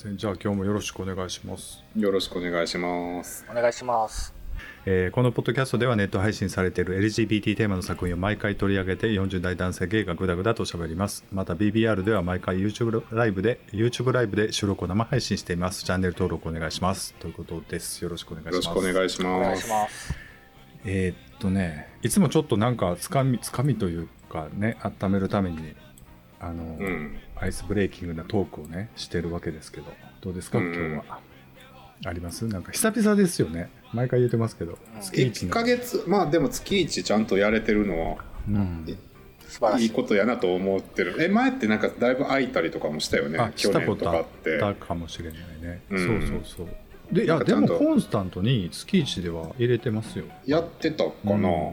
せんじゃあ今日もよろしくお願いします、よろしくお願いします。お願いします。えーこのポッドキャストではネット配信されている LGBT テーマの作品を毎回取り上げて40代男性ゲイがグダグダと喋りますまた BBR では毎回 YouTube ライブで YouTube ライブで収録を生配信していますチャンネル登録お願いしますということですよろしくお願いしよろますしくお願いしお願いします。ます。えーっとねいつもちょっとなんかつかみつかみというかね温めるためにあの、うん。アイスブレイキングなトークをねしてるわけですけど。どうですか？うん。今日は、あります？なんか久々ですよね。毎回言ってますけど。月一1のヶ月、まあでも月1ちゃんとやれてるのはうん。い。いいことやなと思ってる。え、前ってなんかだいぶ空いたりとかもしたよね？あ。去したこ年とかっとあってた。かもしれないね、うん。そうそうそう。でいやでもコンスタントに月1では入れてますよやってたかな、うんも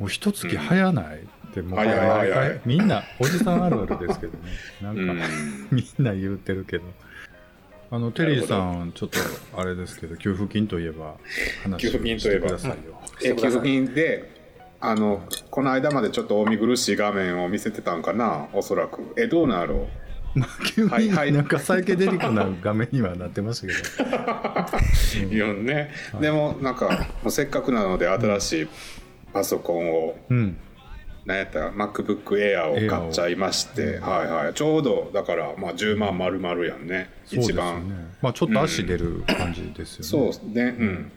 う一月早ない、ってもう早い早いみんなおじさんあるあるですけどね。なんか、うん。みんな言うてるけど。あのテリーさんちょっとあれですけど給付金といえば話給付金といえばしてください。よ、え、給付金で、あの、この間までちょっとお見苦しい画面を見せてたんかな、おそらく。え、どうなろまあ急はいはい。になんかサイケデリックな画面にはなってましたけど、う。いやね。でも、なんか、せっかくなので、新しいパソコンを、うん、なんやったら MacBook Air を買っちゃいまして、はいはい。ちょうど、だから、まあ、10万丸々やんね。そうです一番。まあちょっと足出る感じですよね、そうね。うん。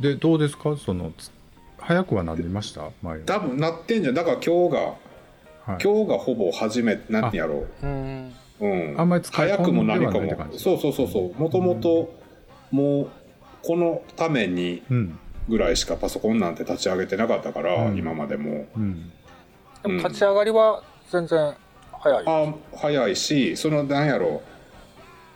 でどうですか？そのつ早くはなりました？多分なってんじゃん。だから今日が、はい今日がほぼ初めて、なんてやろう。うん。うん、あんまり使い込んで早くも何かはないって感じもそうそうそうそうもともともうこのためにうんぐらいしかパソコンなんて立ち上げてなかったから、うん。今までも。うん。でも立ち上がりは全然早い？あ早いしそのなんやろ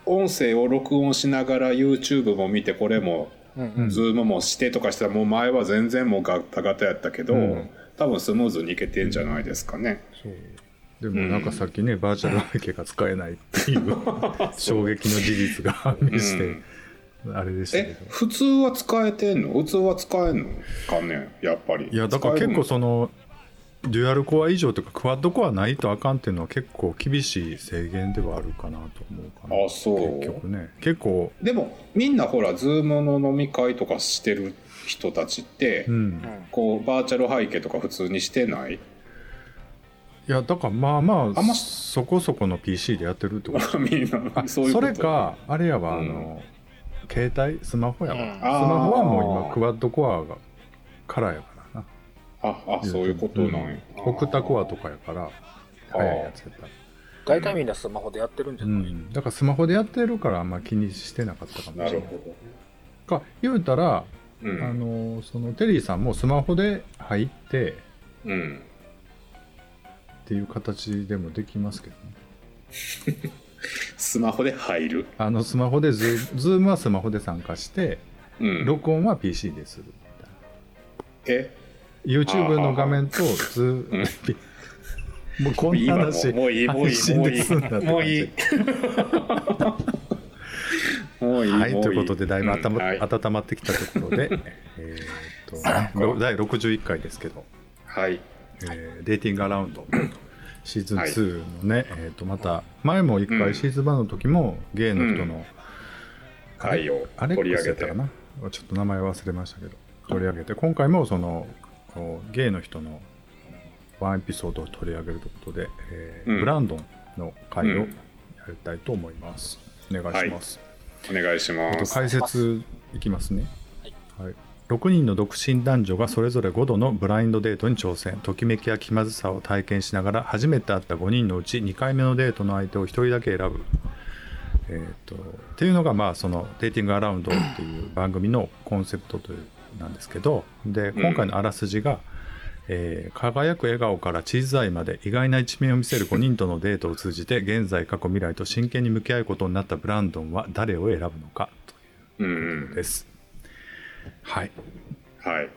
音声を録音しながら YouTube も見てこれもうん。うん。Zoom もしてとかしたらもう前は全然もうガタガタやったけど、うん。多分スムーズにいけてんじゃないですかね、そう。でもなんかさっきね、バーチャル背景が使えないっていう 衝撃の事実が判明して、あれでしたけえど普通は使えてんの？普通は使えんのかね？やっぱり。いやだから結構使そのデュアルコア以上とかクワッドコアないとあかんっていうのは結構厳しい制限ではあるかなと思うかな。あそう。結局ね。結構。でもみんなほらズームの飲み会とかしてる人たちって、うん。うんこうバーチャル背景とか普通にしてない？いやだからまあまああんまそこそこの PC でやってるってこと。みんなあそういうこと。れかあれやわ、うん。あの携帯？スマホやわ、うん。スマホはもう今クワッドコアがからやからな。ああそういうことなんや、うん。オクタコアとかやから早いやつやったら。大体みんなスマホでやってるんじゃうない、ん、だからスマホでやってるからあんま気にしてなかったかもしれない。なるほど、か言うたら、うん。あのそのテリーさんもスマホで入ってうん、っていう形でもできますけどね スマホで入る、あのスマホでズーズームはスマホで参加してうん、録音は PC でする。みたいなえ？YouTube の画面とズーうん。もうこんな話うもういいもういいもういい。もういいもういい。はい、ということでだいぶ温ま,、温まってきたところでえーっとろ第61回ですけど、はいえーデーティングアラウンドシーズンはい。2のね、えーっとまた前も1うん。回シーズン1の時もゲイの人の、回を取り上げたかなちょっと名前忘れましたけど取り上げて今回もそのこうゲイの人のワンエピソードを取り上げるということで、えーうん。ブランドンの回をやうん。りたいと思います、お願いします、お願いします。と解説いきますね、はい、6人の独身男女がそれぞれ5度のブラインドデートに挑戦。ときめきや気まずさを体験しながら初めて会った5人のうち2回目のデートの相手を1人だけ選ぶ。えー、とっていうのがまあその「デーティングアラウンド」っていう番組のコンセプトというなんですけど。で今回のあらすじが、えー輝く笑顔からチーズ愛まで意外な一面を見せる5人とのデートを通じて現在過去未来と真剣に向き合うことになったブランドンは誰を選ぶのかというんです。はい。はい。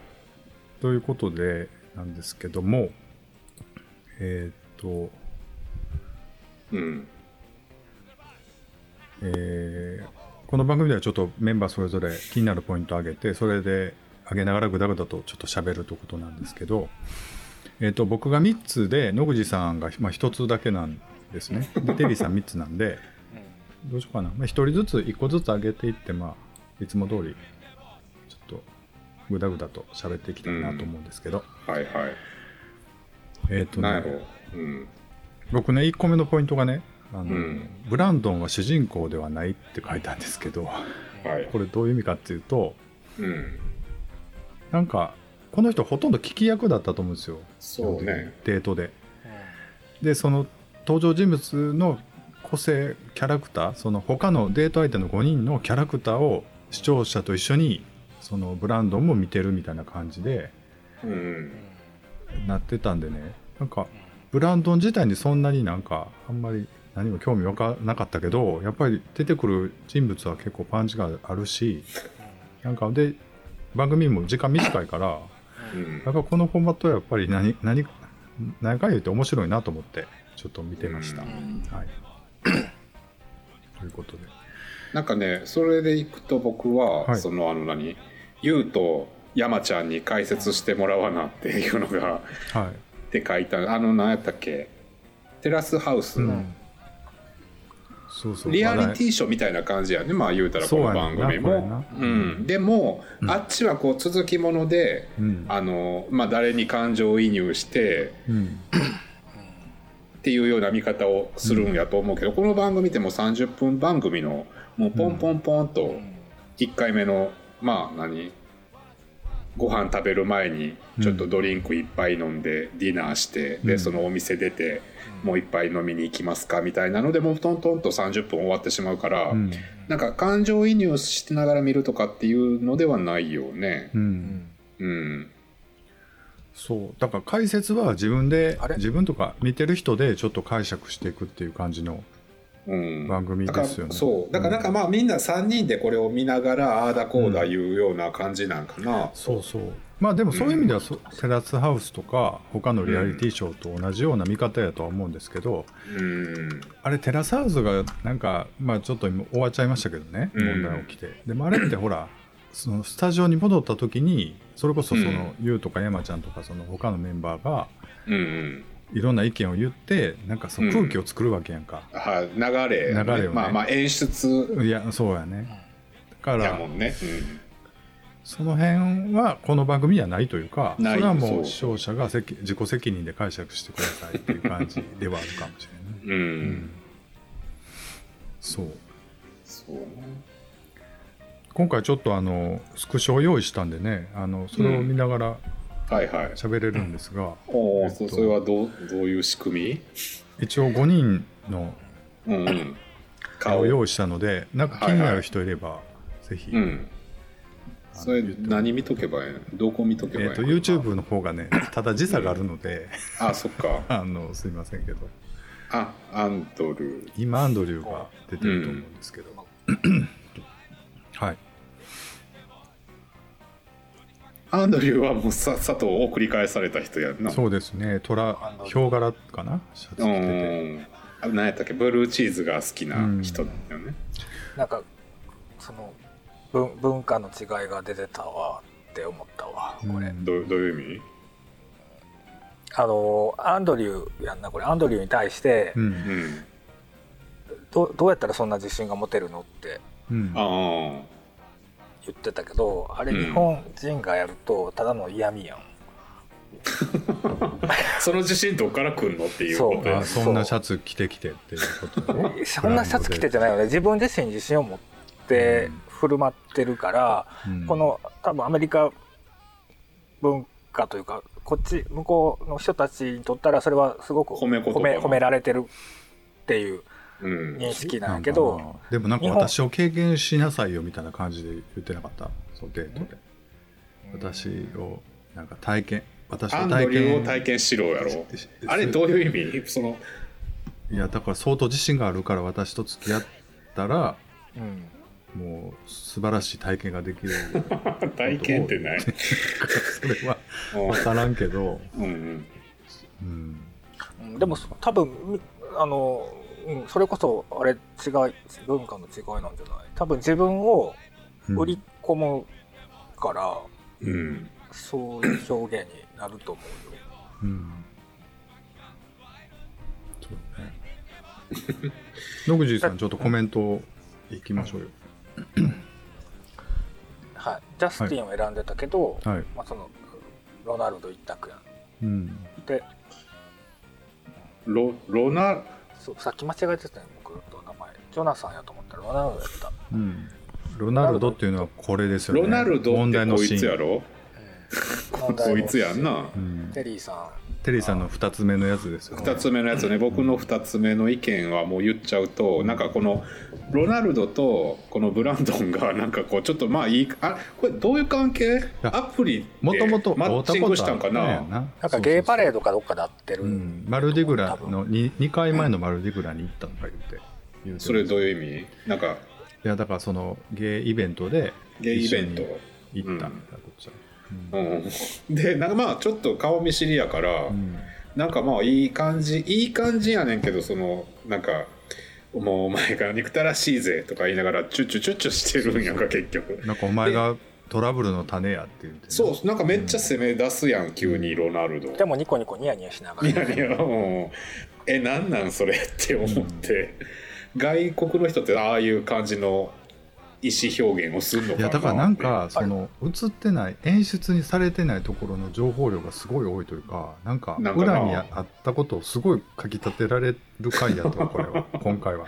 ということでなんですけどもえっ、とうん。えーこの番組ではちょっとメンバーそれぞれ気になるポイントを挙げてそれで上げながらぐだぐだとちょっと喋るということなんですけど、えー、と僕が3つで野口さんが、まあ、1つだけなんですね。でテリーさん3つなんで どうしようかな。まあ、一人ずつ、一個ずつ上げていって、まあ、いつも通り、ぐだぐだと喋っていきたいなと思うんですけど、はいはい。えっ、とね。うん。僕ね、1個目のポイントがね、あの、うん。ブランドンは主人公ではないって書いたんですけど、はい。これどういう意味かっていうと、うん。なんか、この人ほとんど聞き役だったと思うんですよ。そうね。デートで。で、その登場人物の個性、キャラクター、その他のデート相手の5人のキャラクターを視聴者と一緒に、そのブランドンも見てるみたいな感じでうんなってたんでね、なんか、ブランドン自体にそんなになんか、あんまり何も興味わかなかったけど、やっぱり出てくる人物は結構パンチがあるし、なんかで、番組も時間短いから、うんやっぱこのフォーマットはやっぱり何、何、何回言って面白いなと思って、ちょっと見てました。うんはい。ということで。なんかねそれでいくと僕は、はいそのあの何ゆうと山ちゃんに解説してもらわなっていうのがはい。って書いたあの何やったっけテラスハウスの、うんそうそう。リアリティショーみたいな感じやねまあ言うたらこの番組もうん、でも、うんあっちはこう続きものでうん。あの、まあ、誰に感情移入してうん。っていうような見方をするんやと思うけど、この番組ってもう30分番組のもうポンポンポンと1回目のまあ何？ご飯食べる前にちょっとドリンクいっぱい飲んでディナーして、うんでそのお店出てもう一杯飲みに行きますかみたいなのでもうトントンと30分終わってしまうから、うん。なんか感情移入しながら見るとかっていうのではないよねう。。うんんうん、そう。だから解説は自分であれ、自分とか見てる人でちょっと解釈していくっていう感じのうん、番組ですよね。そう。だからなんかまあみんな3人でこれを見ながらああだこうだいうような感じなんかな、そうそう。まあでもそういう意味ではそ、テラスハウスとか他のリアリティショーと同じような見方やとは思うんですけど、うん。あれテラスハウスがなんかまあちょっと今終わっちゃいましたけどねうん。問題起きて、でもあれってほらそのスタジオに戻った時にそれこそその、うん。ゆうとか山ちゃんとかその他のメンバーがうんうんいろんな意見を言ってなんかその空気を作るわけやんか、はい。流れ、流れをね。まあまあ演出。いやそうやね。だからやもんね、その辺はこの番組にはないというかそれはもそう。う視聴者が責自己責任で解釈してくださいっていう感じではあるかもしれない。ねうんうん。うん。そう。そうね。今回ちょっとあのスクショを用意したんでねあのそれを見ながらはいはい。喋れるんですが、おお、えっとそそれはどうどういう仕組一応5人のみうんうん。顔。を用意したのでなんか気になる人いれば、ぜひ、うん。それ何見とけばいいのどこ見とけばいいのえっと YouTube の方がねただ時差があるので、あそっか。あのすいませんけど。あアンドルー。今アンドリューが出てると思うんですけど、はいアンドリューはもうさっさと送り返された人やんな。そうですね。虎ヒョウ柄かな？シャツ着てうてん。あ何やったっけ？ブルーチーズが好きな人だよね、なんかその文文化の違いが出てたわって思ったわこれ、うんどうどういう意味？あのアンドリューやんなこれ。アンドリューに対して、うん。うん。どどうやったらそんな自信が持てるのって。うん。ああ言ってたけどあれうん。日本人がやるとただの嫌味やん、その自信どっから来んのっていうことや。あそんなシャツ着てきてっていうこと。ねそんなシャツ着てじゃないよね。自分自身に自信を持って振る舞ってるから、うん。この多分アメリカ文化というかこっち向こうの人たちにとったらそれはすごく褒め褒め褒められてるっていう。うん認識なんやなんけどでもなんか私を経験しなさいよみたいな感じで言ってなかった？そうデートで。私をなんか体験私アンドを体験を体験しろやろ。し あれどういう意味？その。いやだから相当自信があるから私と付き合ったらうん。もう素晴らしい体験ができる。体験ってない。それは分からんけど、うんうん。うん、うんでも多分みあの、うん、それこそあれ違い文化の違いなんじゃない？多分自分をうん。売り込むから、うん。そういう表現になると思うよ。うん。そうね。野口さんちょっとコメントいきましょうよ、はい、ジャスティンを選んでたけど、はい。まあ、そのロナルド一択やん。うん。でロロナそうさっき間違えてたね僕と名前。ジョナサンやと思ったらロナルドやった、うん。ロナルドっていうのはこれですよね。ロナルド問題のってこいシーンつやろ？問題 このいつやんな。うん。テリーさん。テリーさんの2つ目のやつですよ。ね2つ目のやつね。僕の2つ目の意見はもう言っちゃうとなんかこのロナルドとこのブランドンが なんかこうちょっとまあいいあこれどういう関係？やアプリもともとマッチングしたんかな？なんかゲイパレードかどっかで会ってる。うん、マルディグラの 2, 2回前のマルディグラに行ったとか言って。言うてそれどういう意味？なんかいやだからそのゲイイベントでゲイイベント。一緒に行ったみたいなこと。じゃんうん。でなんかまあちょっと顔見知りやから、うん。なんかまあいい感じいい感じやねんけどそのなんかもうお前が憎たらしいぜとか言いながらチュッチュチュッチュしてるんやんか結局。なんかお前がトラブルの種やって言ってね、そうなんかめっちゃ攻め出すやん急にロナルド。でもニコニコニヤニヤしながら。いやいやもうえなんなんそれって思って、外国の人ってああいう感じの意思表現をするのかな。いやだからなんかその映ってない演出にされてないところの情報量がすごい多いというかなんか裏にあったことをすごい書き立てられる回やとこれは 今回は。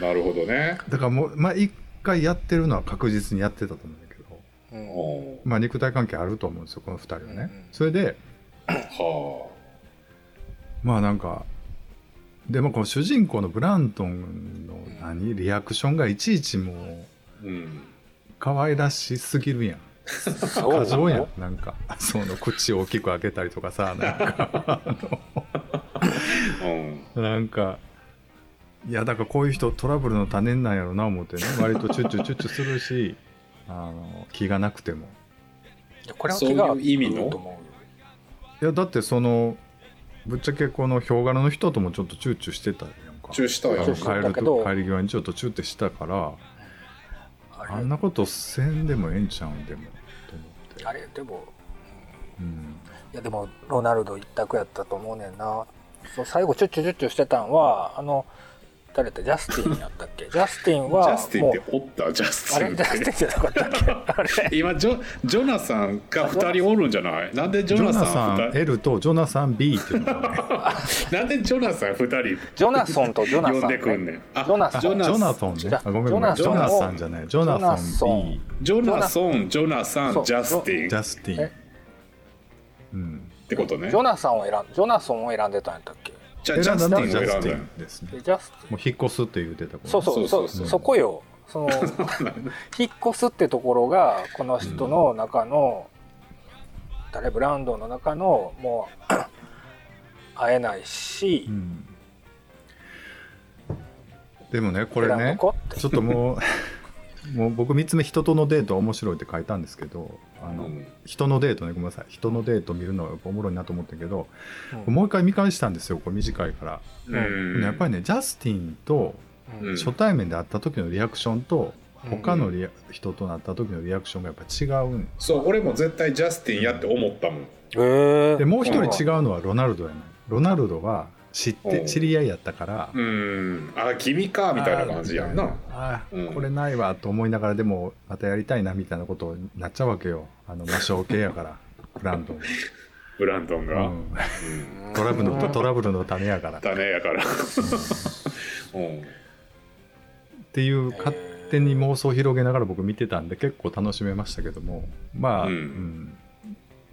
なるほどね。だからもうまあ一回やってるのは確実にやってたと思うんだけどうん。おまあ肉体関係あると思うんですよこの2人はね、うん。うんそれではまあなんかでもこの主人公のブラントンの何リアクションがいちいちもうあうん。可愛らしすぎるやん。過剰やん。なんかその口を大きく開けたりとかさなんか。うん。なんかいやだからこういう人トラブルの種なんやろな思ってね。割とチュッチュチュッチュするしあの気がなくても。いやこれは気がそういう意味の？いやだってそのぶっちゃけこのヒョウ柄の人ともちょっとチュッチュしてたやんか。チューしたやん帰る帰り際にちょっとチュッてしたからあんなことせんでもええんちゃうんでもと思って。あれでもうん。いやでもロナルド一択やったと思うねんな。そう最後チュッチュチュッチュしてたんはあの誰だジャスティンやったっけ？ジャスティン はジャスティンってもおったジャスティンっれ？ジャスティンてじゃなかったっけ？今ジョジョナサンが2人おるんじゃない？なんでジョナサンジョナサン2人？L とジョナサン B っていうのがね。なんでジョナサン2人？ジョナソンとジョナサン、呼んでくんねん。あジョナサン。ジジョナソンね。ごめんごめん。ジョナサンじゃない。ジョナソン B ジョナソンジョナサンジャスティン。ジっャスティン。え？うん。てことね。ジョナサンを選んジョナソンを選んでたんやったっけ？じゃあジャスティンをジャスティ選んだ。よンですね。でジャスティン。もう引っ越すって言ってた頃。そうそうそううそそうそう。そこよ。その 引っ越すってところがこの人の中の、誰ブランドンの中のもう 会えないし、うん。でもねこれねちょっともう もう僕3つ目人とのデートは面白いって書いたんですけどあの、うん。人のデートねごめんなさい。人のデート見るのはやっぱおもろいなと思ったけど、うん。もう一回見返したんですよこれ短いから、うん。やっぱりねジャスティンと初対面で会った時のリアクションとうん。他のリア、人となった時のリアクションがやっぱ違うん。そう俺も絶対ジャスティンやって思ったもん。えでもう一人違ううのはロナルドやねロナルドは知ってうん。知り合いやったから、うん。あ君かみたいな感じやんな。あーうん。これないわと思いながらでもまたやりたいなみたいなことになっちゃうわけよ。あの魔性系やから。ブランドンブランドンが、うん。うん。トラブルのトラブルの種やから。っ種やから。うん。ていう勝手に妄想を広げながら僕見てたんで結構楽しめましたけども。まあ、うん。うん。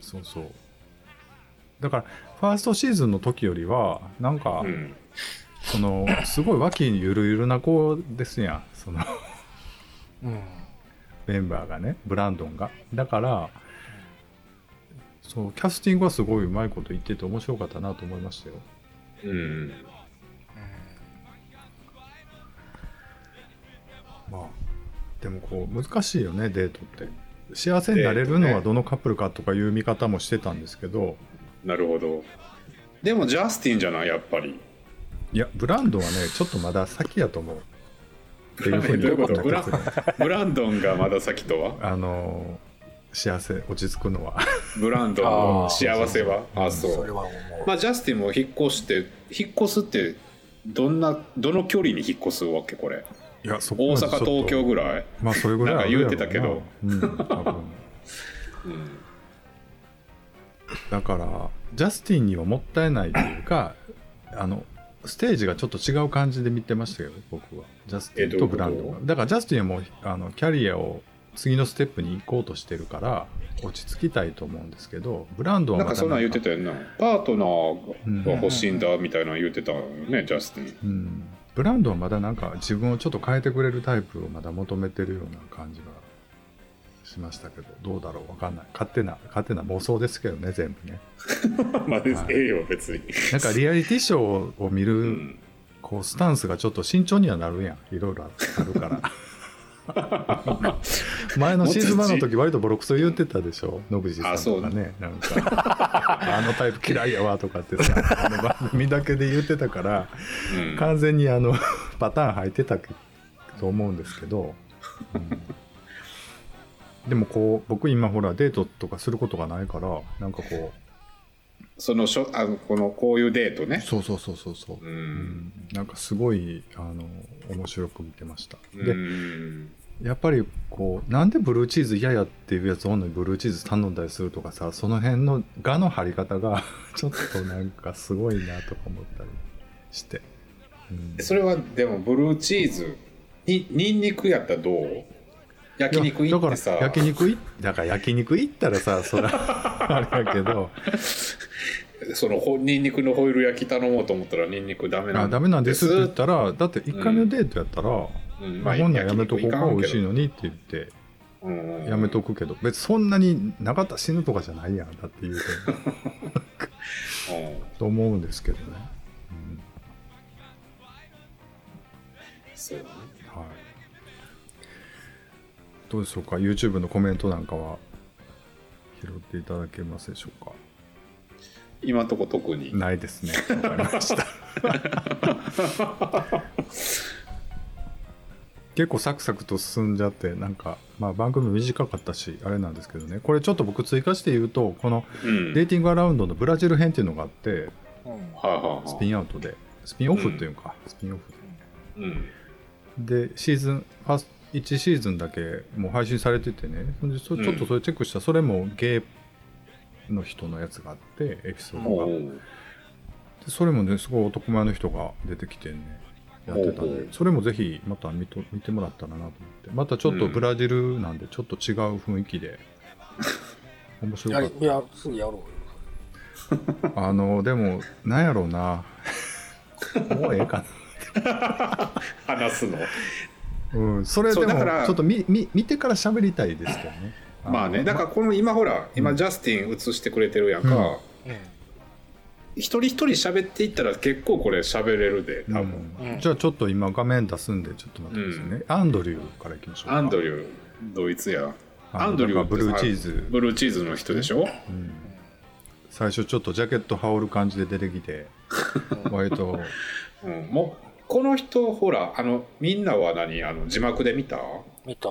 そうそうだからファーストシーズンの時よりはなんか、うん。そのすごい脇にゆるゆるな子ですやん。そのうん。メンバーがねブランドンが。だからそうキャスティングはすごいうまいこと言ってて面白かったなと思いましたよ。うん。まあでもこう難しいよねデートって。幸せになれるのはどのカップルかとかいう見方もしてたんですけど、なるほど。でもジャスティンじゃない？やっぱり。いやブランドンはねちょっとまだ先やと思う。っていうふうにどういうこと思ってますブランドンがまだ先とは？あの幸せ落ち着くのは。ブランドンの幸せは？あそう。それは思う、まあジャスティンも引っ越して引っ越すってどんなどの距離に引っ越すわけ？これ。いやそ大こまでちょっと。阪東京ぐらい、まあそれぐらいな。んか言うてたけど。なうん多分。うん、だからジャスティンにはもったいないというか あのステージがちょっと違う感じで見てましたけど僕は。ジャスティンと？ブランドが。だからジャスティンはもうあのキャリアを次のステップに行こうとしてるから落ち着きたいと思うんですけどブランドはなんかそんなん言ってたよな。パートナうんーが欲しいんだみたいなの言ってたよね、ジャスティン。うん、ブランドはまだなんか自分をちょっと変えてくれるタイプをまだ求めてるような感じがしましたけどどうだろうわかんない。勝手な勝手な妄想ですけどね全部ね。まあ、はい。ええよ別に、なんかリアリティショーを見る、うん、こうスタンスがちょっと慎重にはなるやん。いろいろあるから。前のシーズン1の時割とボロクソ言ってたでしょ？野口さんとかねなんか。あのタイプ嫌いやわとかってさあの番組だけで言ってたからうん。完全にあのパターン入ってたと思うんですけど、うんでもこう僕今ほらデートとかすることがないからなんかこそのしょあのこのこういうデートうね。そうそうそうそうそう。う、うん。なんかすごいあの面白く見てました、うでんやっぱりこうなんでブルーチーズ嫌やっていうやつおんのにブルーチーズ頼んだりするとかさその辺の画の張り方が ちょっとなんかすごいなとか思ったりして、うん。それはでもブルーチーズにニンニクやったらどう？焼肉行ってさ。だから焼肉いだから焼肉行ったらさそれは あれやけど。そのほニンニクのホイル焼き頼もうと思ったらニンニクダメなんあダメなんですって言ったらだって1回目のデートやったら、うん。まあ、ほんならやめとこうか美味しいのにって言ってうん。やめとくけど。別にそんなになかったら死ぬとかじゃないやんだって言うて うん。と思うんですけどね、うん。そうだね。はい、どうでしょうか？YouTube のコメントなんかは拾っていただけますでしょうか？今んとこ特に。ないですね。わかりました。結構サクサクと進んじゃってなんか、まあ、番組短かったしあれなんですけどね。これちょっと僕追加して言うとこのうん。デーティングアラウンドのブラジル編っていうのがあってうんスピンアウトで。スピンオフっていうか、スピンオフうん。でシーズンファース1シーズンだけもう配信されててね。そんでそちょっとそれチェックしたらそれもゲイの人のやつがあってエピソードが。でそれもねすごい男前の人が出てきてねやってたんで。それもぜひまた見と見てもらったらなと思って。またちょっとブラジルなんでちょっと違う雰囲気で面白やかっりいやすぐやろう あのでもなんやろうな。もうええか話すの？なうんそれでもそうだからちょっと見見見てから喋りたいですけどね。まあねだからこの今ほら今ジャスティン映してくれてるやんか、うん。一人一人喋っていったら結構これ喋れるで多分、うん。うんじゃあちょっと今画面出すんでちょっと待ってくださいね、アンドリューからいきましょうか。アンドリュードイツや。アンドリューなんかブルーチーズ。ブルーチーズの人でしょ？うん。最初ちょっとジャケット羽織る感じで出てきて 割と。うん、もうこの人ほらあのみんなは何？あの字幕で見た？見た。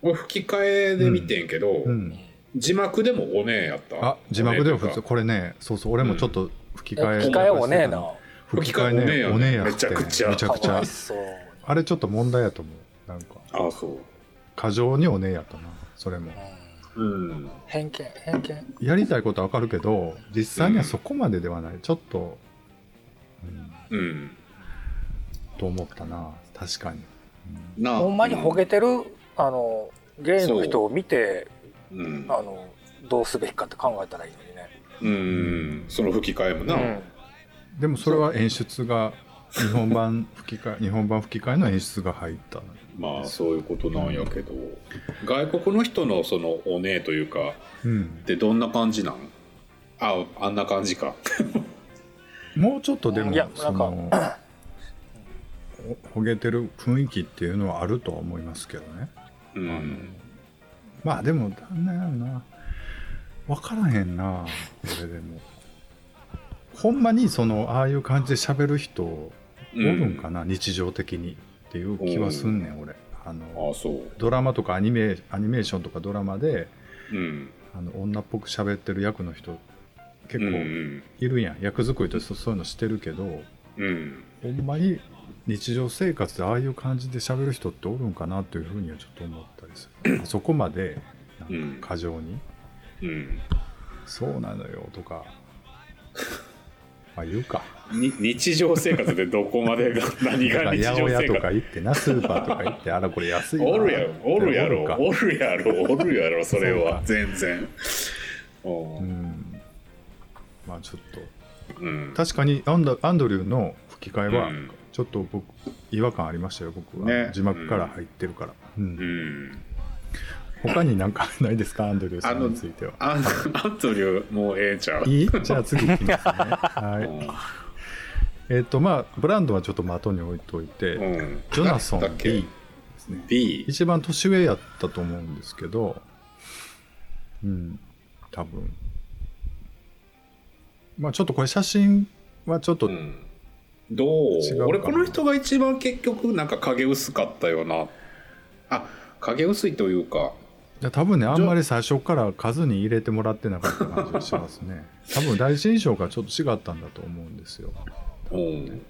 俺吹き替えで見てんけど、うん。字幕でもおねえやった？あ字幕でも普通これねそうそう俺もちょっと吹き替え、吹き替えおねえな吹き替えね。おおねえやめちゃくちゃ。かめちゃくちゃ。あれちょっと問題やと思うなんか。あそう。過剰におねえやったなそれも。うん。うん。偏見偏見。やりたいことはわかるけど実際にはそこまでではない、ちょっと、うん、うんと思ったな。確かに、なあ。ほんまにほげてるあのゲイの人を見てう。ん。あのどうすべきかって考えたらいいのにね。うん。その吹き替えもな、うん。でもそれは演出が日本版吹き替え日本版吹き替えの演出が入った。まあそういうことなんやけど。外国の人のそのおねえというかうん。ってどんな感じなん？ああんな感じか。もうちょっとでもいやそのほほげてる雰囲気っていうのはあるとは思いますけどね。うん、あのまあでもなんなんやろな。分からへんなこれでも。ほんまにそのああいう感じで喋る人おるんかな、日常的にっていう気はすんねん俺。あのドラマとかアニメアニメーションとかドラマでうん。あの女っぽく喋ってる役の人結うんう構ん。いるやん、役作りとしてそういうのしてるけどうん。ほんまに日常生活でああいう感じで喋る人っておるんかなというふうにはちょっと思ったりする。あそこまでなんか過剰に、うん「そうなのよ」とか。まあ言うか。に日常生活でどこまでが何が日常八百屋とか生活？行ってなスーパーとか行ってあらこれ安いな。おるやろおるやろ。か。おるやろおるやろ それは。全然。おううん。まあちょっと。うん。確かにアンダアンドリューの吹き替えはうんちょっと僕違和感ありましたよ僕は、ね。字幕から入ってるから、うん。うん。他になんかないですか？アンドリューさんについては。アンアントリューもうええんちゃう？いい？じゃあ次いきますね。はい。うん。えっ、とまあブランドはちょっと的に置いといて、うん。ジョナソン B ですね。B 一番年上やったと思うんですけどうん。多分。まあちょっとこれ写真はちょっと、うんどう？俺この人が一番結局なんか影薄かったよな。あ影薄いというか。いや多分ねあ。んまり最初から数に入れてもらってなかった感じがしますね。多分第一印象がちょっと違ったんだと思うんですよ。う。ん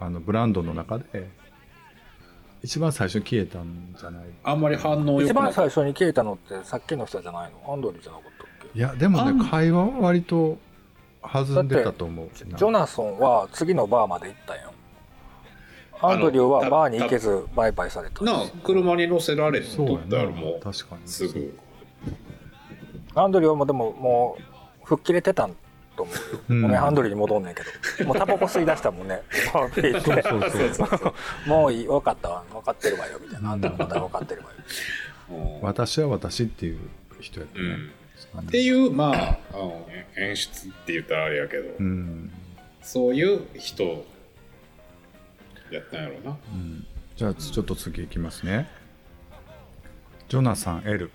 あのブランドの中で一番最初に消えたんじゃない？あんまり反応良一番最初に消えたのってさっきの人じゃないの？アンドリーじゃなかったっけ？いやでもね会話は割と弾んでたと思う。ジョナソンは次のバーまで行ったんよ。アンドリューはバーに行けず売買された。たなあ車に乗せられてそう取ったもう。な確かに。すぐアンドリューもでももう吹っ切れてたんと思うよ、うん。ごめんアンドリューに戻んねんけど。もうタバコ吸い出したもんね。もういい分かったわ。分かってるわよみたいな。あんたのことは分かってるわよ。うん。私は私っていう人やったね、うんっていうまああの演出って言ったらあれやけど、うんそういう人やったんやろうな。うん。じゃあちょっと次いきますね。ジョナサン L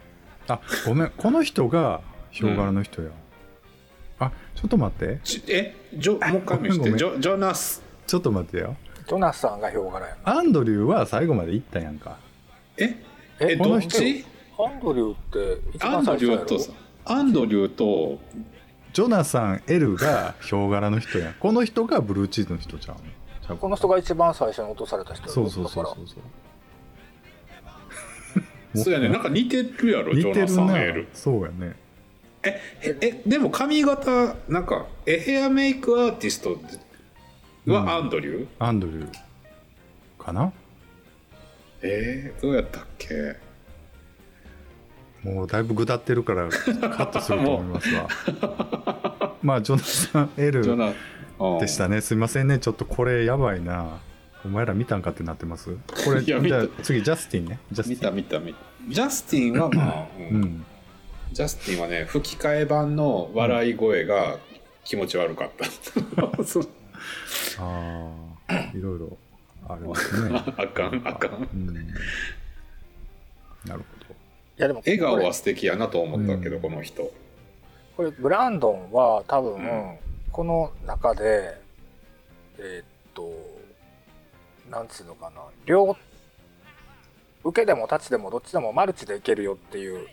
あごめん。この人がヒョウ柄の人や、あちょっと待って。ちえ？ジョもう一回見て。ジョジョナス。ちょっと待ってよ。ジョナサンがヒョウ柄やアンドリューは最後まで行ったやんか。え？ええどっこの人ち？アンドリューって一アンド番最初やろ？リューとさアンドリューとジョナサン L がヒョウ柄の人やん。この人がブルーチーズの人ちゃうの？ちゃうこの人が一番最初に落とされた人そうそうそうそう。そうそうやね。なんか似てるやろジ似てるョナサンなエル。そうやね。ええでも髪型なんかえヘアメイクアーティストはアンドリュー、アンドリューかな？えー、どうやったっけ？もうだいぶぐだってるからカットすると思いますわ。まあジョナサンうんでしたね。すいませんね。ちょっとこれやばいな。お前ら見たんかってなってます？これじゃあ次ジャスティンね。ジャス見ティン。た見た見た。ジャスティンはまあ、ううん。んジャスティンはね吹き替え版の笑い声が気持ち悪かった、ああいろいろあるんですね。あかんあかん。うん。なるほいやでも笑顔は素敵やなと思ったけど、うん。この人。これブランドンは多分、うん。この中でえーっとなんつうのかな両受けでも立ちでもどっちでもマルチでいけるよっていう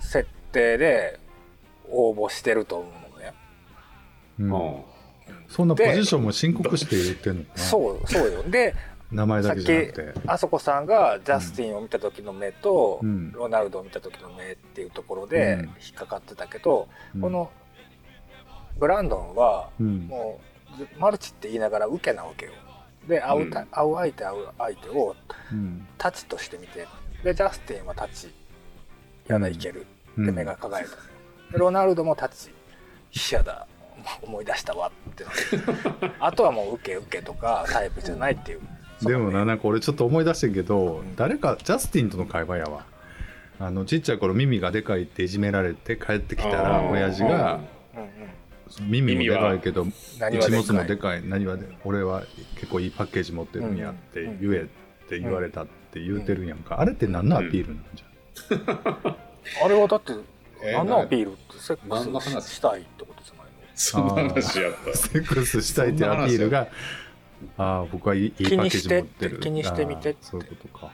設定で応募してると思うのね。ど、うん。うん。そんなポジションも申告して言ってんのかな。そうそうよ。で名前だけさっきじゃなくて。あそこさんがジャスティンを見た時の目と、うん。ロナウドを見た時の目っていうところでうん。引っかかってたけど、うん。このブランドンはうん。もうずマルチって言いながら受けなわけよ。で会うた、うん。会う相手会う相手をうん。タチとして見てでジャスティンはタチやだいけるうん。で目が輝いた、でロナウドもタチ嫌だ。思い出したわって。なってあとはもう受け受けとかタイプじゃないっていうでもななんか俺ちょっと思い出してんけど、うん。誰かジャスティンとの会話やわあのちっちゃい頃耳がでかいっていじめられて帰ってきたら親父が耳もでかいけど一物もでかい。何はで俺は結構いいパッケージ持ってるんやってうん言えって言われたって言うてるんやんか、あれって何のアピールなんじ あれはだってえー何のアピール？ってセックスしたいってことじゃないの？そんな話やった。セックスしたいってアピールがああ僕はいいいいパッケージ持ってる。気にしてみてって。そういうことか、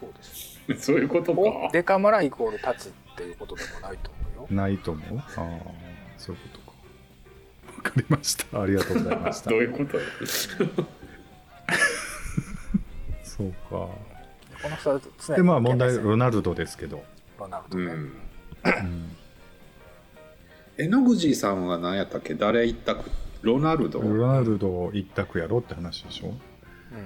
そうですそういうことおかデカマライコールタチっていうことでもないと思うよ。ないと思う？ああそういうことか。かりました。ありがとうございました。どういうことそうか。この人は常にでまあ問題ロナルドですけど、ロナルドね、うん。うん。え野口さんは何やったっけ？誰一択ロナルド？ロナルド一択やろって話でしょ？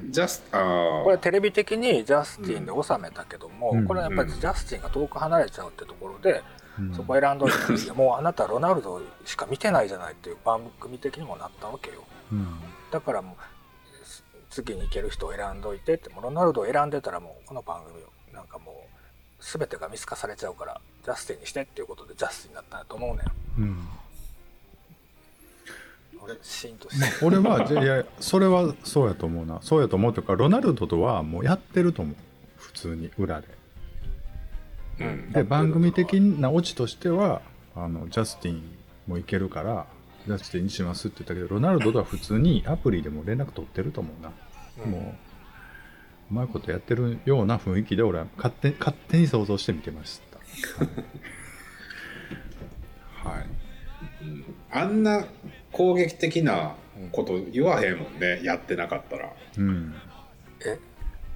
うん。ジャスあこれテレビ的にジャスティンで収めたけども、うん。これはやっぱりジャスティンが遠く離れちゃうってところで、うん。そこ選んどいても うあなたロナルドしか見てないじゃないっていう番組的にもなったわけよ。うん。だからもうす次に行ける人を選んどいてってもうロナルドを選んでたらもうこの番組をなんかもう全てが見透かされちゃうからジャスティンにしてっていうことでジャスティンだったんだと思うねんうん俺シーンとして、俺はじゃいやそれはそうやと思うな。そうやと思うというかロナルドとはもうやってると思う。普通に裏で。うん。で番組的なオチとしてはあのジャスティンもいけるからジャスティンにしますって言ったけどロナルドとは普通にアプリでも連絡取ってると思うな、うん。もううまいことやってるような雰囲気で俺は勝手勝手に想像して見てました。はい。うんあんな攻撃的なこと言わへんもんねやってなかったら。うん。え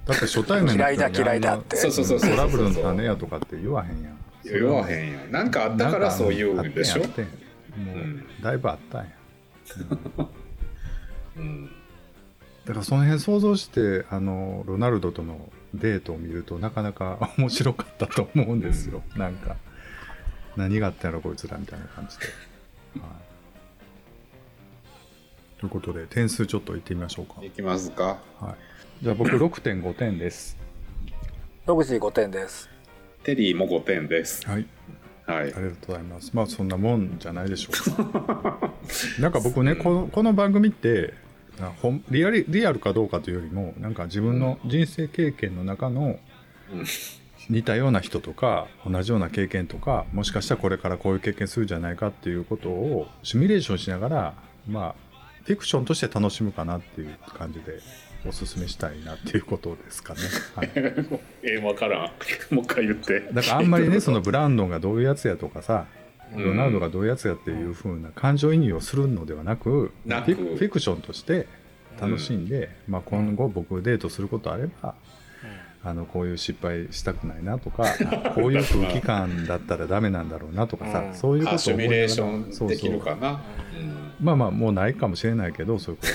だって初対面の嫌いだ嫌いだって。そうそうそうそうトラブルの種やとかって言わへんやん。言わへんやんなんかあったからそう言うんでしょ？もう、うん。だいぶあったんや。うん。だからその辺想像してあのロナルドとのデートを見るとなかなか面白かったと思うんですよ、なんか何があったんやろこいつらみたいな感じで、はい、ということで点数ちょっといってみましょうか、いきますか。はい、じゃあ僕6.5点です。野口5点です。テリーも5点です。はい。はい。ありがとうございます。まあそんなもんじゃないでしょうか。なんか僕ねこのこの番組ってあほんリアルリアルかどうかというよりもなんか自分の人生経験の中のうん。似たような人とか同じような経験とかもしかしたらこれからこういう経験するんじゃないかっていうことをシミュレーションしながらまあフィクションとして楽しむかなっていう感じでおすすめしたいなっていうことですかね。はい。えー、分からん。もう一回言って。だからあんまりねそのブランドンがどういうやつやとかさうん。ロナウドがどういうやつやっていう風な感情移入をするのではなくなく。フィフィクションとして楽しんで、まあ、今後僕デートすることあればあのこういう失敗したくないなとか こういう空気感だったらダメなんだろうなとかさ、うん。そういうことをあシミュレできるかな。まあまあもうないかもしれないけどそういうこ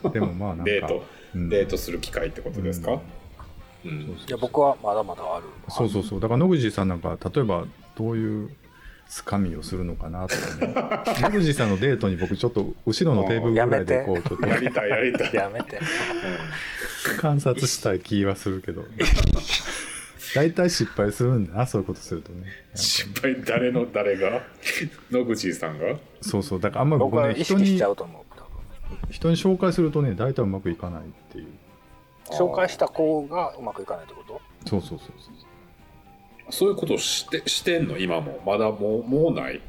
とね。でもまあなんかデート。うん。デートする機会ってことですか、うん。そういや僕はまだまだある。そうそうそう。だから野口さんなんか例えばどういうつかみをするのかなとかね野口さんのデートに僕ちょっと後ろのテーブルぐらいでこうちょっと。やりたいやりたい、やめて。観察したい気はするけど。大体失敗するんだなそういうことするとね。失敗誰の誰が？野口さんが？そうそう。だからあんまり僕僕は意ね人に識しちゃうと思う多分。人に紹介するとね大体うまくいかないっていう。紹介した子がうまくいかないってこと？そうそうそうそういうことをしてしてんの？今も？まだもうもうない？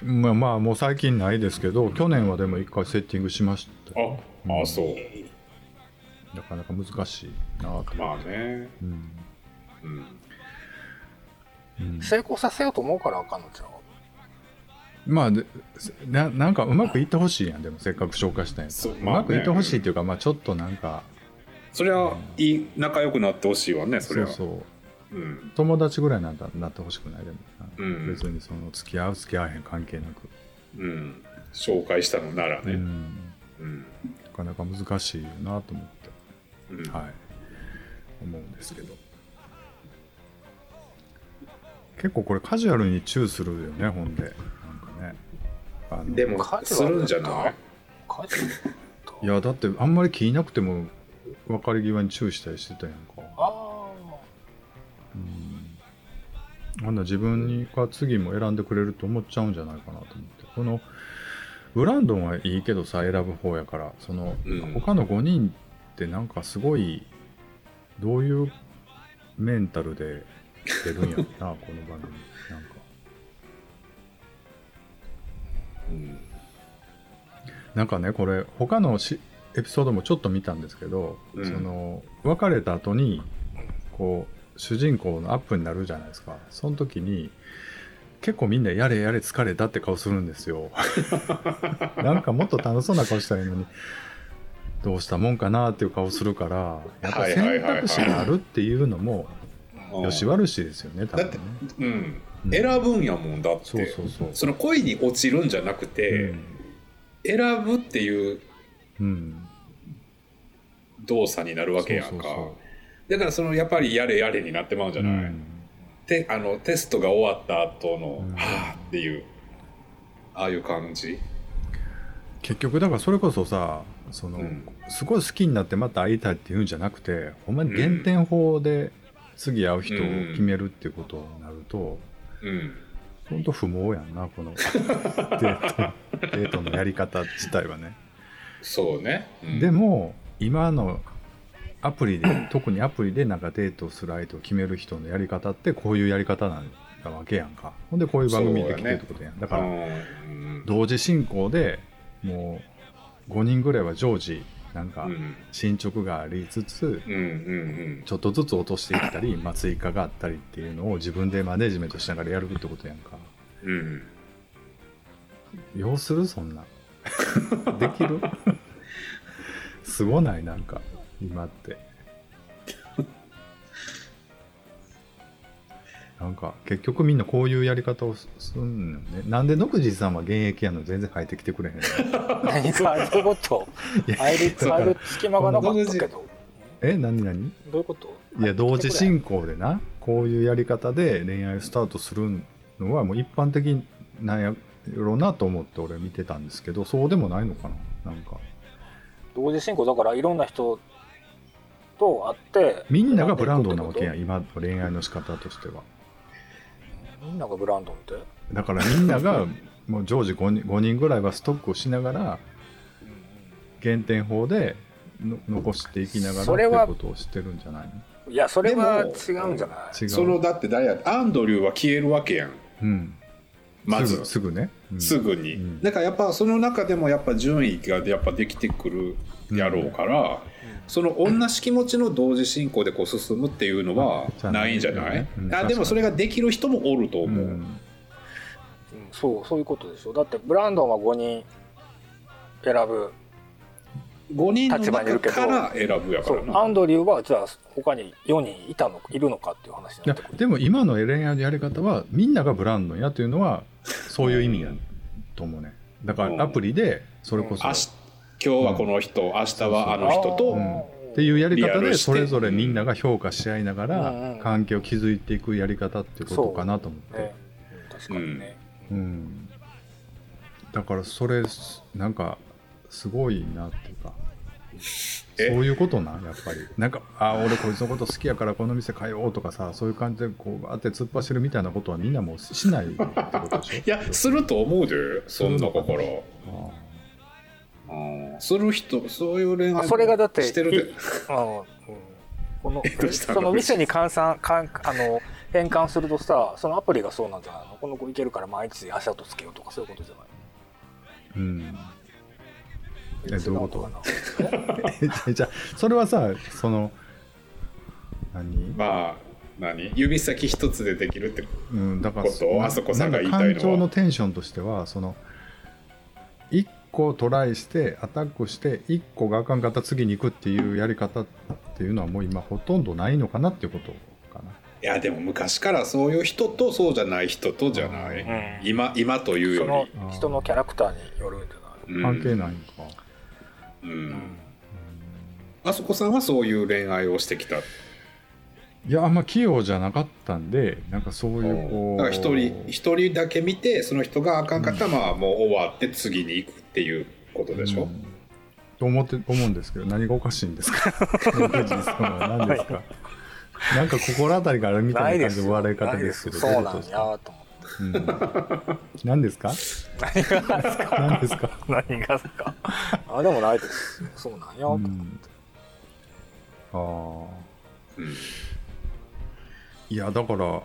そうまあまあもう最近ないですけど去年はでも一回セッティングしました。あよあそう。なかなか難しいなと、まあね。うん。うん。うん。成功させようと思うからあかんのちゃう？まあでななんかうまくいってほしいやん。でもせっかく紹介したんやそううまあね。まくいってほしいっていうか、まあ、ちょっとなんかそれはいい仲良くなってほしいわねそれはそうそううん。友達ぐらいなんだなってほしくないでも、うん。別にその付き合う付き合わへん関係なく、うん。紹介したのならね。うん、うん。なかなか難しいよなと思って、うん。はい。思うんですけど。結構これカジュアルにチューするよねほんで。なんかね。あのでもすカジュアルるんじゃない？カジュアル？だったいやだってあんまり気いなくても別れ際にチューしたりしてたやんか。あうん。あんな自分にが次も選んでくれると思っちゃうんじゃないかなと思って。このブランドンはいいけどさ選ぶ方やから。その、うん。他の5人ってなんかすごいどういうメンタルで出るんやろな この番組。なんか。うん。なんかねこれ他のしエピソードもちょっと見たんですけど、うん。その別れた後にこう主人公のアップになるじゃないですか。その時に結構みんなやれやれ疲れたって顔するんですよ。なんかもっと楽しそうな顔したらいいのにどうしたもんかなっていう顔するからやっぱ選択肢があるっていうのもよし悪しですよね多分ね。うん、うん、選ぶんやもんだって。そうそうそうその恋に落ちるんじゃなくて、うん、選ぶっていう動作になるわけやんかだからそのやっぱりやれやれになってまうんじゃない、うん。てあのテストが終わった後の、うん、はあっていうああいう感じ。結局だからそれこそさその、うん、すごい好きになってまた会いたいっていうんじゃなくてほんまに減点法で次会う人を決めるっていうことになると、うん、ほんと不毛やんなこの デートデートのやり方自体はね。そうね、うん、でも今のアプリで 特にアプリでなんかデートする相手を決める人のやり方ってこういうやり方なんだわけやんかほんでこういう番組で来てるってことやんだ,、から同時進行でもう5人ぐらいは常時なんか進捗がありつつ、ちょっとずつ落としていったり、まあ、追加があったりっていうのを自分でマネジメントしながらやるってことやんか。うん。要するそんな。できる？すごない？なんか。今って。なんか結局みんなこういうやり方をすんのね。なんで野口さんは現役やの全然入ってきてくれへんの？何かどういうこと？入り入る隙間がなかったけど。え何何どういうこと？いや同時進行でなこういうやり方で恋愛スタートするのはもう一般的なんやろうなと思って俺見てたんですけどそうでもないのかな？なんか。同時進行だからいろんな人とあって。みんながブランドンなわけや今の恋愛の仕方としては。みんながブランドンって？だからみんなが もう常時 5, 人5人ぐらいはストックをしながら減点法での残していきながらっていうことをしてるんじゃないの？いやそれは違うんじゃない？そのだって誰やアンドリューは消えるわけやん、うん、まず。すぐね、うん、すぐに、うん、だからやっぱその中でもやっぱ順位がやっぱできてくるやろうから、その同じ気持ちの同時進行でこう進むっていうのはないんじゃない、うん、あでもそれができる人もおると思う、うん、そうそういうことでしょだってブランドンは5人選ぶ。5人の中から選ぶやからな。アンドリューはじゃあ他に4人いたのいるのかっていう話になってくる。でも今の恋愛のやり方はみんながブランドンやというのはそういう意味やと思うね。だからアプリでそれこそ、今日はこの人、うん、明日はあの人と、うん、っていうやり方でそれぞれみんなが評価し合いながら関係を築いていくやり方っていうことかなと思って、ね、確かにね、うん、だからそれなんかすごいなっていうかそういうことなやっぱり。なんかあ俺こいつのこと好きやからこの店通おうとかさそういう感じでこうあって突っ走るみたいなことはみんなもうしないってことでしょ？いやすると思うでそんな心。する人そういう恋愛それがだってしてるで、この その店に換算かんあの変換するとさそのアプリがそうなんじゃないの？この子いけるから毎日足跡つけようとかそういうことじゃないうんえどういうこと？じゃあそれはさその何？まあ何？指先一つでできるってこと、うん、だからあそこさんが言いたいのは？感情のテンションとしてはその一個トライしてアタックして1個があかんかった次に行くっていうやり方っていうのはもう今ほとんどないのかなっていうことかな。いやでも昔からそういう人とそうじゃない人とじゃない、うん、今今というより。その人のキャラクターによるんじゃない、関係ないんかうん、うん、あそこさんはそういう恋愛をしてきた？いやあんま器用じゃなかったんでなんかそういうこう。だから一人一人だけ見てその人があかんかったら、まあもう終わって次に行くっていうことでしょ、うん、と思って思うんですけど何がおかしいんですか？何ですか、はい、なんか心当たりがあるみたいな感じの笑い方ですけどそうなんやと思って。うん、何ですか？何がですか？何ですか何がですか？あでもないです。そうなんや。と思って、うん、ああ、うん。いやだから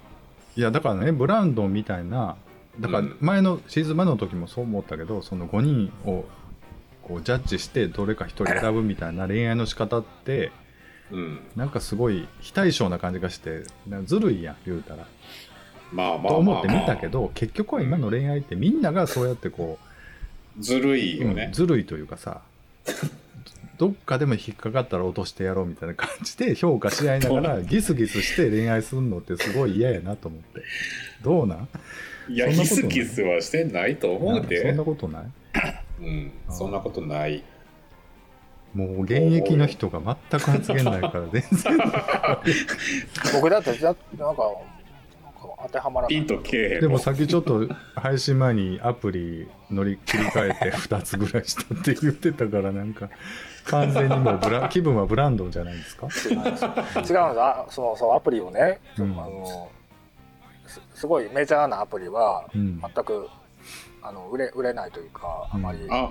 いやだからねブランドンみたいなだから前のシーズン前の時もそう思ったけどその5人をこうジャッジしてどれか1人選ぶみたいな恋愛の仕方って、うん、なんかすごい非対称な感じがしてずるいやん言うたらまあまあと思って見たけど結局は今の恋愛ってみんながそうやってこずるいよう、ね。うん、ずるいというかさどっかでも引っかかったら落としてやろうみたいな感じで 評価し合いながらギスギスして恋愛するのってすごい嫌やなと思って。どうなん？いやそんなことない？ギスギスはしてないと思うそんでなことない？うんそんなことない。もう現役の人が全く発言ないから 全然。僕だってじゃなんか当てはまらない。ピンとけでもさっきちょっと配信前にアプリ乗り切り替えて2つぐらいしたって言ってたからなんか完全にもうブラ 気分はブランドンじゃないですか？違うんです。よ違うんですあそのそうアプリをね、うん。あのすすごいメジャーなアプリはうん。全く、あの売れ売れないというかあまりあ。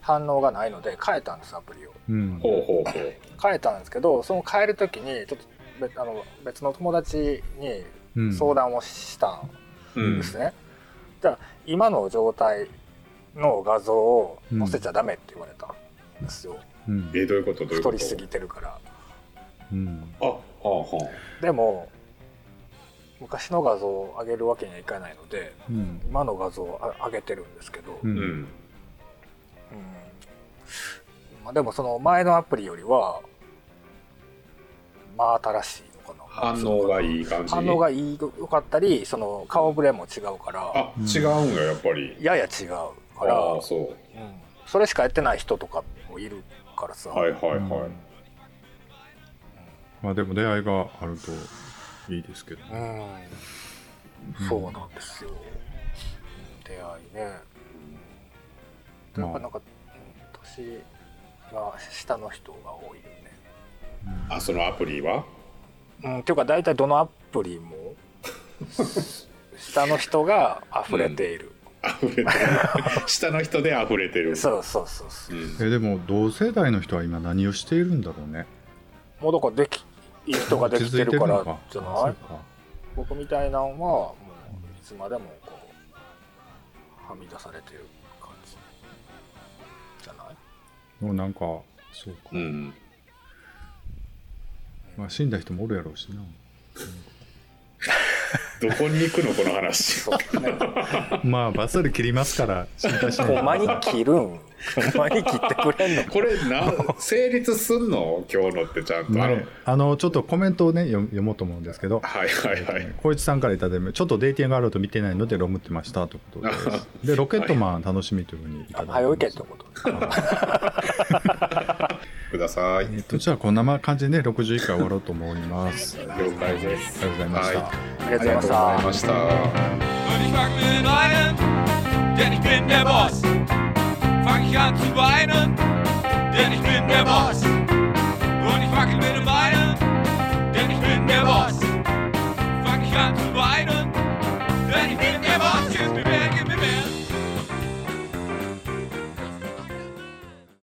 反応がないので変えたんですアプリを。うん。ほうほうほう。変えたんですけどその変える時にちょっと別あの別の友達にうん相談をしたうんんですね、じゃあ今の状態の画像を載せちゃダメって言われたんですよ、うん。えどういうこと？どういうこと？太りすぎてるから。うん。あはあはでも昔の画像を上げるわけにはいかないのでうん。今の画像をあ上げてるんですけど、ううん。あうん。まあ、でもその前のアプリよりはまあ新しい反応がいい感じ？反応がいいよかったりその顔ぶれも違うから。あ違うんややっぱり。やや違うから、ああそう。うん。それしかやってない人とかもいるからさ、はいはいはい、まあでも出会いがあるといいですけどうん、そうなんですよ、出会いね、うん、やっぱなんか、うん、年が下の人が多いよね。あそのアプリは？うん、っていうか大体どのアプリも下の人が溢れている、溢れてる。下の人で溢れてる。そうそうそうそう。うん。えでも同世代の人は今何をしているんだろうね。もうだからできいい人ができてるからじゃそない？うか。僕みたいなのはもういつまでもこうはみ出されてる感じじゃない？もうなんかそうか、うんまあ、死んだ人もおるやろうしな。どこに行くのこの話。まあバッサリ切りますから心配しないほんまに切るん？ほんまに切ってくれんの？これな成立すんの？今日のってちゃんと、まあね、あのちょっとコメントをね読読もうと思うんですけど。はいはいはい。小市さんからいただいてちょっとデーティングがあると見てないのでロムってましたということです。でロケットマン楽しみというふうにいただいて早いけますってこと くださいえっとじゃあこんな感じでね61回終わろうと思いますあ了解ですりがとうございました、はいありがとうございましたありがとうございました Und ich fang mit einem, denn ich bin der Boss. Fang ich an zu weinen, denn ich bin der Boss. Und ich wackel mit dem Beinen, denn ich bin der Boss. Fang ich an zu